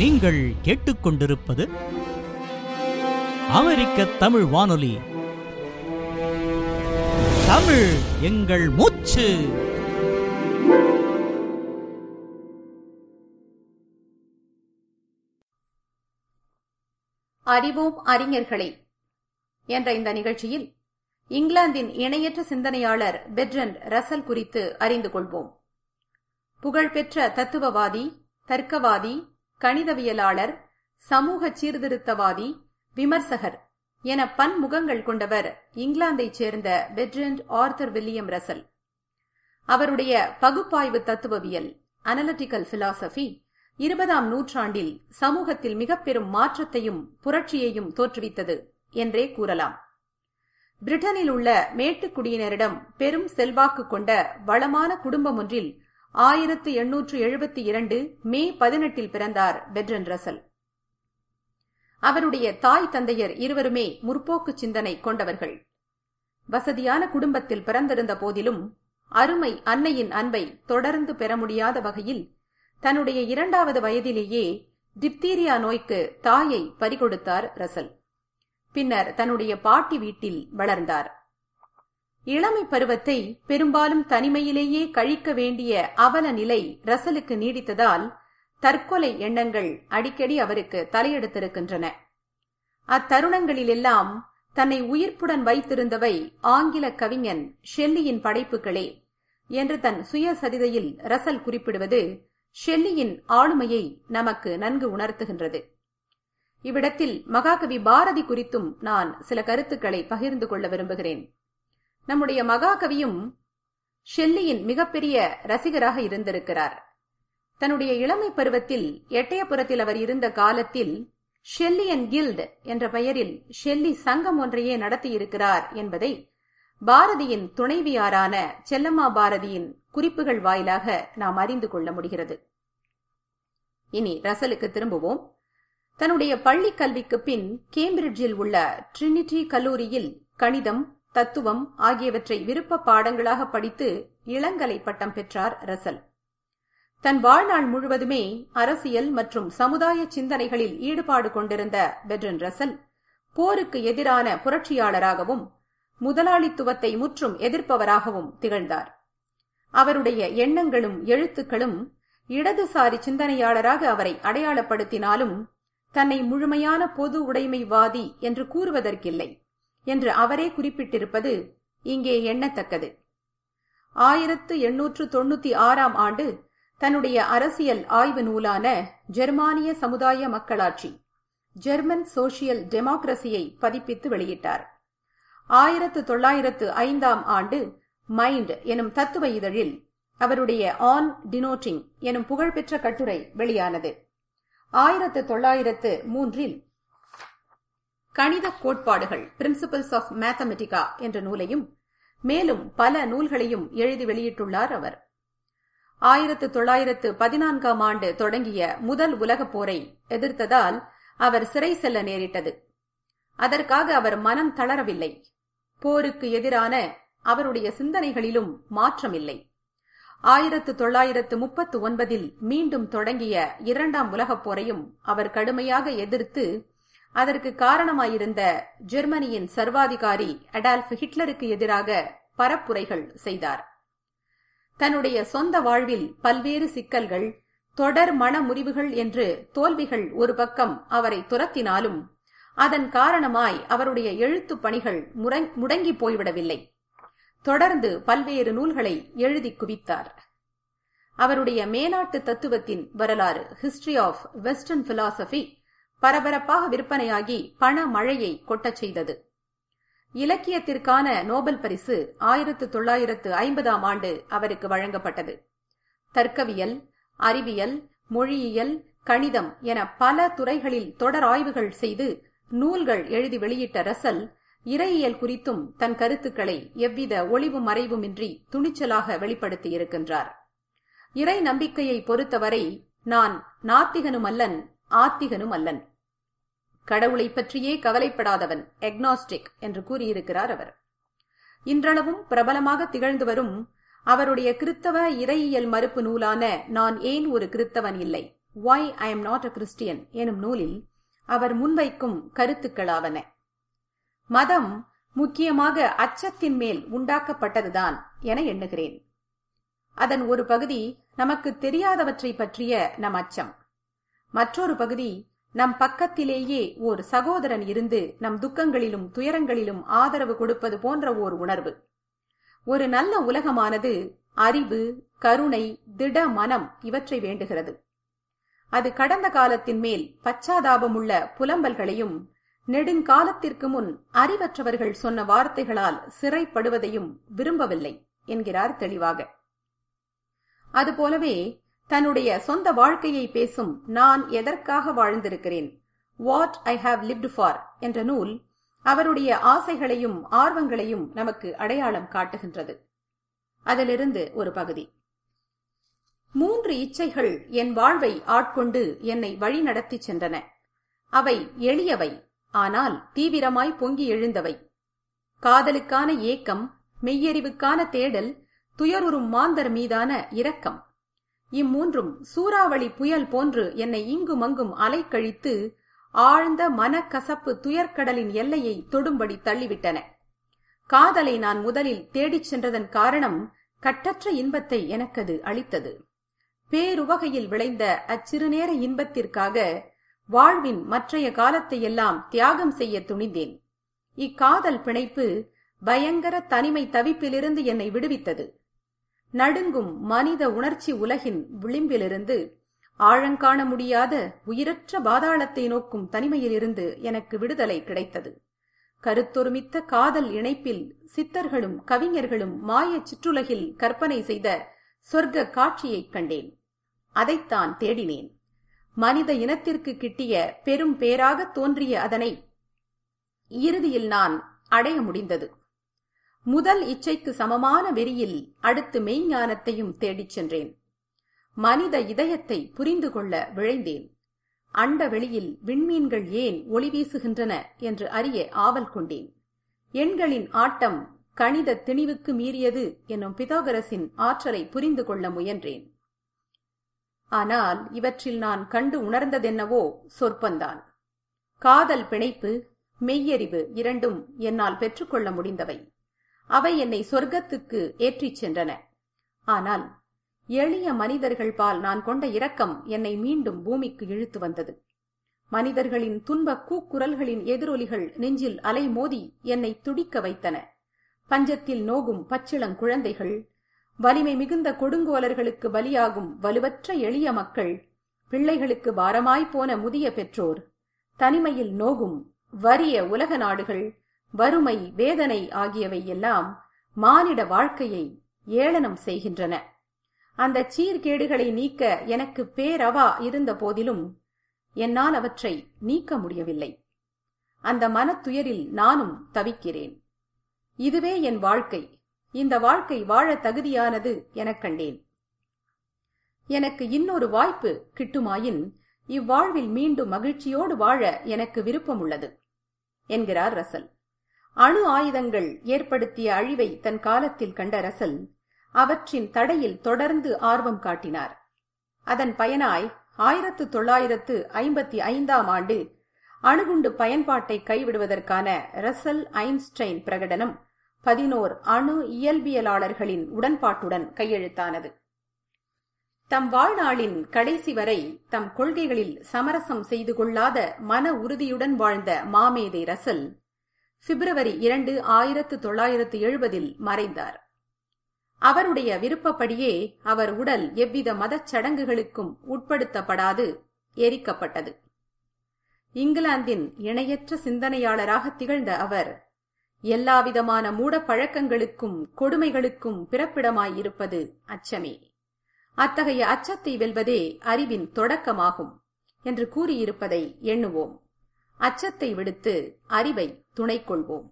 நீங்கள் கேட்டுக்கொண்டிருப்பது அமெரிக்க தமிழ் வானொலி. தமிழ் எங்கள் மூச்சு. அறிவோம் அறிஞர்களே என்ற இந்த நிகழ்ச்சியில் இங்கிலாந்தின் இணையற்ற சிந்தனையாளர் பெட்ரண்ட் ரசல் குறித்து அறிந்து கொள்வோம். புகழ்பெற்ற தத்துவவாதி தர்க்கவாதி கணிதவியலாளர் சமூக சீர்திருத்தவாதி விமர்சகர் என பன்முகங்கள் கொண்டவர் இங்கிலாந்தைச் சேர்ந்த வெட்ரண்ட் ஆர்தர் வில்லியம் ரசல். அவருடைய பகுப்பாய்வு தத்துவவியல் அனலிட்டிக்கல் பிலாசபி இருபதாம் நூற்றாண்டில் சமூகத்தில் மிக பெரும் மாற்றத்தையும் புரட்சியையும் தோற்றுவித்தது என்றே கூறலாம். பிரிட்டனில் உள்ள மேட்டுக்குடியினரிடம் பெரும் செல்வாக்கு கொண்ட வளமான குடும்பம் ஒன்றில் ஆயிரத்து எண்ணூற்று எழுபத்தி இரண்டு மே பதினெட்டில் பிறந்தார் பெட்ரன் ரசல். அவருடைய தாய் தந்தையர் இருவருமே முற்போக்கு சிந்தனை கொண்டவர்கள். வசதியான குடும்பத்தில் பிறந்திருந்த போதிலும் அருமை அன்னையின் அன்பை தொடர்ந்து பெற முடியாத வகையில் தன்னுடைய இரண்டாவது வயதிலேயே டிப்தீரியா நோய்க்கு தாயை பறிகொடுத்தார் ரசல். பின்னர் தன்னுடைய பாட்டி வீட்டில் வளர்ந்தார். இளமை பருவத்தை பெரும்பாலும் தனிமையிலேயே கழிக்க வேண்டிய அவல நிலை ரசலுக்கு நீடித்ததால் தற்கொலை எண்ணங்கள் அடிக்கடி அவருக்கு தலையெடுத்திருக்கின்றன. அத்தருணங்களிலெல்லாம் தன்னை உயிர்ப்புடன் வைத்திருந்தவை ஆங்கில கவிஞன் ஷெல்லியின் படைப்புகளே என்று தன் சுயசரிதையில் ரசல் குறிப்பிடுவது ஷெல்லியின் ஆளுமையை நமக்கு நன்கு உணர்த்துகின்றது. இவ்விடத்தில் மகாகவி பாரதி குறித்தும் நான் சில கருத்துக்களை பகிர்ந்து கொள்ள விரும்புகிறேன். நம்முடைய மகாகவியும் ஷெல்லியின் மிகப்பெரிய ரசிகராக இருந்திருக்கிறார். தன்னுடைய இளமை பருவத்தில் எட்டயபுரத்தில் அவர் இருந்த காலத்தில் ஷெல்லியன் கில்ட் என்ற பெயரில் ஷெல்லி சங்கம் ஒன்றையே நடத்தியிருக்கிறார் என்பதை பாரதியின் துணைவியாரான செல்லம்மா பாரதியின் குறிப்புகள் வாயிலாக நாம் அறிந்து கொள்ள முடிகிறது. இனி ரசலுக்கு திரும்புவோம். தன்னுடைய பள்ளி கல்விக்கு பின் கேம்பிரிட்ஜில் உள்ள ட்ரினிட்டி கல்லூரியில் கணிதம் தத்துவம் ஆகியவற்றை விருப்ப பாடங்களாக படித்து இளங்கலை பட்டம் பெற்றார் ரசல். தன் வாழ்நாள் முழுவதுமே அரசியல் மற்றும் சமுதாய சிந்தனைகளில் ஈடுபாடு கொண்டிருந்த பெட்ரன் ரசல் போருக்கு எதிரான புரட்சியாளராகவும் முதலாளித்துவத்தை முற்றும் எதிர்ப்பவராகவும் திகழ்ந்தார். அவருடைய எண்ணங்களும் எழுத்துக்களும் இடதுசாரி சிந்தனையாளராக அவரை அடையாளப்படுத்தினாலும் தன்னை முழுமையான பொது உடைமைவாதி என்று கூறுவதற்கில்லை. என்று அவரே குறிப்பிட்டிருப்பது இங்கே எண்ணத்தக்கது. ஆயிரத்து எண்ணூற்று தொண்ணூத்தி ஆறாம் ஆண்டு தன்னுடைய அரசியல் ஆய்வு நூலான ஜெர்மானிய சமுதாய மக்களாட்சி ஜெர்மன் சோசியல் டெமோக்ரஸியை பதிப்பித்து வெளியிட்டார். ஆயிரத்து தொள்ளாயிரத்து ஐந்தாம் ஆண்டு மைண்ட் எனும் தத்துவ இதழில் அவருடைய ஆன் டினோட்டிங் எனும் புகழ்பெற்ற கட்டுரை வெளியானது. ஆயிரத்து தொள்ளாயிரத்து மூன்றில் கணித கோட்பாடுகள் பிரின்சிபல்ஸ் ஆஃப் மேத்தமெட்டிகா என்ற நூலையும் மேலும் பல நூல்களையும் எழுதி வெளியிட்டுள்ளார் அவர். ஆயிரத்து தொள்ளாயிரத்து பதினான்காம் ஆண்டு தொடங்கிய முதல் உலகப் போரை எதிர்த்ததால் அவர் சிறை செல்ல நேரிட்டது. அதற்காக அவர் மனம் தளரவில்லை. போருக்கு எதிரான அவருடைய சிந்தனைகளிலும் மாற்றமில்லை. ஆயிரத்து தொள்ளாயிரத்து முப்பத்து ஒன்பதில் மீண்டும் தொடங்கிய இரண்டாம் உலகப் போரையும் அவர் கடுமையாக எதிர்த்து அதற்கு காரணமாயிருந்த ஜெர்மனியின் சர்வாதிகாரி அடால்ஃப் ஹிட்லருக்கு எதிராக பரப்புரைகள் செய்தார். தன்னுடைய சொந்த வாழ்வில் பல்வேறு சிக்கல்கள் தொடர் மன முறிவுகள் என்று தோல்விகள் ஒரு பக்கம் அவரை துரத்தினாலும் அதன் காரணமாய் அவருடைய எழுத்து பணிகள் முடங்கி போய்விடவில்லை. தொடர்ந்து பல்வேறு நூல்களை எழுதி குவித்தார். அவருடைய மேனாட்டு தத்துவத்தின் வரலாறு ஹிஸ்டரி ஆஃப் வெஸ்டர்ன் பிலாசபி பரபரப்பாக விற்பனையாகி பண மழையை கொட்டச் செய்தது. இலக்கியத்திற்கான நோபல் பரிசு ஆயிரத்து தொள்ளாயிரத்து ஐம்பதாம் ஆண்டு அவருக்கு வழங்கப்பட்டது. தர்க்கவியல் அறிவியல் மொழியியல் கணிதம் என பல துறைகளில் தொடர் ஆய்வுகள் செய்து நூல்கள் எழுதி வெளியிட்ட ரசல் இறையியல் குறித்தும் தன் கருத்துக்களை எவ்வித ஒளிவு மறைவுமின்றி துணிச்சலாக வெளிப்படுத்தியிருக்கின்றார். இறை நம்பிக்கையை பொறுத்தவரை நான் நாத்திகனும் அல்லன் ஆத்திகனும் அல்லன் கடவுளை பற்றியே கவலைப்படாதவன் எக்னாஸ்டிக் என்று கூறியிருக்கிறார் அவர். இன்றளவும் பிரபலமாக திகழ்ந்து வரும் அவருடைய கிறித்தவ இறையியல் மறுப்பு நூலான நான் ஏன் ஒரு கிறித்தவன் இல்லை why I am not a Christian எனும் நூலில் அவர் முன்வைக்கும் கருத்துக்களாவன. மதம் முக்கியமாக அச்சத்தின் மேல் உண்டாக்கப்பட்டதுதான் என எண்ணுகிறேன். அதன் ஒரு பகுதி நமக்கு தெரியாதவற்றை பற்றிய நம் அச்சம். மற்றொரு பகுதி நம் பக்கத்திலேயே ஓர் சகோதரன் இருந்து நம் துக்கங்களிலும் துயரங்களிலும் ஆதரவு கொடுப்பது போன்ற ஓர் உணர்வு. ஒரு நல்ல உலகமானது அறிவு கருணை திட மனம் இவற்றை வேண்டுகிறது. அது கடந்த காலத்தின் மேல் பச்சாதாபமுள்ள புலம்பல்களையும் நெடுங்காலத்திற்கு முன் அறிவற்றவர்கள் சொன்ன வார்த்தைகளால் சிறைப்படுவதையும் விரும்பவில்லை என்கிறார் தெளிவாக. அதுபோலவே தன்னுடைய சொந்த வாழ்க்கையை பேசும் நான் எதற்காக வாழ்ந்திருக்கிறேன்? What I have lived for என்ற நூல் அவருடைய ஆசைகளையும் ஆர்வங்களையும் நமக்கு அடையாளம் காட்டுகின்றது. அதிலிருந்து ஒரு பகுதி. மூன்று இச்சைகள் என் வாழ்வை ஆட்கொண்டு என்னை வழிநடத்தி சென்றன. அவை எளியவை ஆனால் தீவிரமாய் பொங்கி எழுந்தவை. காதலுக்கான ஏக்கம் மெய்யறிவுக்கான தேடல் துயருறும் மாந்தர் மீதான இரக்கம். இம்மூன்றும் சூறாவளி புயல் போன்று என்னை இங்குமங்கும் அலைக்கழித்து ஆழ்ந்த மனக்கசப்பு துயர்க்கடலின் எல்லையை தொடும்படி தள்ளிவிட்டன. காதலை நான் முதலில் தேடிச் சென்றதன் காரணம் கட்டற்ற இன்பத்தை எனக்கது அளித்தது. பேருவகையில் விளைந்த அச்சிறுநேர இன்பத்திற்காக வாழ்வின் மற்றைய காலத்தை எல்லாம் தியாகம் செய்ய துணிந்தேன். இக்காதல் பிணைப்பு பயங்கர தனிமை தவிப்பிலிருந்து என்னை விடுவித்தது. நடுங்கும் மனித உணர்ச்சி உலகின் விளிம்பிலிருந்து ஆழங்காண முடியாத உயிரற்ற பாதாளத்தை நோக்கும் தனிமையிலிருந்து எனக்கு விடுதலை கிடைத்தது. கருத்தொருமித்த காதல் இணைப்பில் சித்தர்களும் கவிஞர்களும் மாய சிற்றுலகில் கற்பனை செய்த சொர்க்க காட்சியைக் கண்டேன். அதைத்தான் தேடினேன். மனித இனத்திற்கு கிட்டிய பெரும் பேராக தோன்றிய அதனை இறுதியில் நான் அடைய முடிந்தது. முதல் இச்சைக்கு சமமான வெறியில் அடுத்து மெய்ஞானத்தையும் தேடிச் சென்றேன். மனித இதயத்தை புரிந்து கொள்ள விழைந்தேன். அண்ட வெளியில் விண்மீன்கள் ஏன் ஒளி வீசுகின்றன என்று அறிய ஆவல் கொண்டேன். எண்களின் ஆட்டம் கணித திணிவுக்கு மீறியது என்னும் பிதாகரசின் ஆற்றலை புரிந்து கொள்ள முயன்றேன். ஆனால் இவற்றில் நான் கண்டு உணர்ந்ததென்னவோ சொற்பந்தான். காதல் பிணைப்பு மெய்யறிவு இரண்டும் என்னால் பெற்றுக்கொள்ள முடிந்தவை. அவை என்னை சொர்க்கத்துக்கு ஏற்றிச் சென்றன. ஆனால் எளிய மனிதர்கள் பால் நான் கொண்ட இரக்கம் என்னை மீண்டும் பூமிக்கு இழுத்து வந்தது. மனிதர்களின் துன்ப கூக்குரல்களின் எதிரொலிகள் நெஞ்சில் அலைமோதி என்னை துடிக்க வைத்தன. பஞ்சத்தில் நோகும் பச்சிளங் குழந்தைகள் வலிமை மிகுந்த கொடுங்கோலர்களுக்கு பலியாகும் வலுவற்ற எளிய மக்கள் பிள்ளைகளுக்கு பாரமாய்ப் போன முதிய பெற்றோர் தனிமையில் நோகும் வறிய உலக நாடுகள் வறுமை வேதனை ஆகியவை எல்லாம் மானிட வாழ்க்கையை ஏளனம் செய்கின்றன. அந்த சீர்கேடுகளை நீக்க எனக்கு பேரவா இருந்த போதிலும் என்னால் அவற்றை நீக்க முடியவில்லை. அந்த மனத்துயரில் நானும் தவிக்கிறேன். இதுவே என் வாழ்க்கை. இந்த வாழ்க்கை வாழ தகுதியானது எனக் கண்டேன். எனக்கு இன்னொரு வாய்ப்பு கிட்டுமாயின் இவ்வாழ்வில் மீண்டும் மகிழ்ச்சியோடு வாழ எனக்கு விருப்பம் உள்ளது என்கிறார் ரசல். அணு ஆயுதங்கள் ஏற்படுத்திய அழிவை தன் காலத்தில் கண்ட ரசல் அவற்றின் தடையில் தொடர்ந்து ஆர்வம் காட்டினார். அதன் பயனாய் ஆயிரத்து தொள்ளாயிரத்து ஐம்பத்தி ஐந்தாம் ஆண்டு அணுகுண்டு பயன்பாட்டை கைவிடுவதற்கான ரசல் ஐன்ஸ்டைன் பிரகடனம் பதினோர் அணு இயல்பியலாளர்களின் உடன்பாட்டுடன் கையெழுத்தானது. தம் வாழ்நாளின் கடைசி வரை தம் கொள்கைகளில் சமரசம் செய்து கொள்ளாத மன உறுதியுடன் வாழ்ந்த மாமேதை ரசல் பிப்ரவரி இரண்டு ஆயிரத்து தொள்ளாயிரத்து எழுபதில் மறைந்தார். அவருடைய விருப்பப்படியே அவர் உடல் எவ்வித மதச் சடங்குகளுக்கும் உட்படுத்தப்படாது எரிக்கப்பட்டது. இங்கிலாந்தின் இணையற்ற சிந்தனையாளராக திகழ்ந்த அவர் எல்லாவிதமான மூட பழக்கங்களுக்கும் கொடுமைகளுக்கும் பிறப்பிடமாயிருப்பது அச்சமே. அத்தகைய அச்சத்தை வெல்வதே அறிவின் தொடக்கமாகும் என்று கூறியிருப்பதை எண்ணுவோம். அச்சத்தை விடுத்து அறிவை துணை கொள்வோம்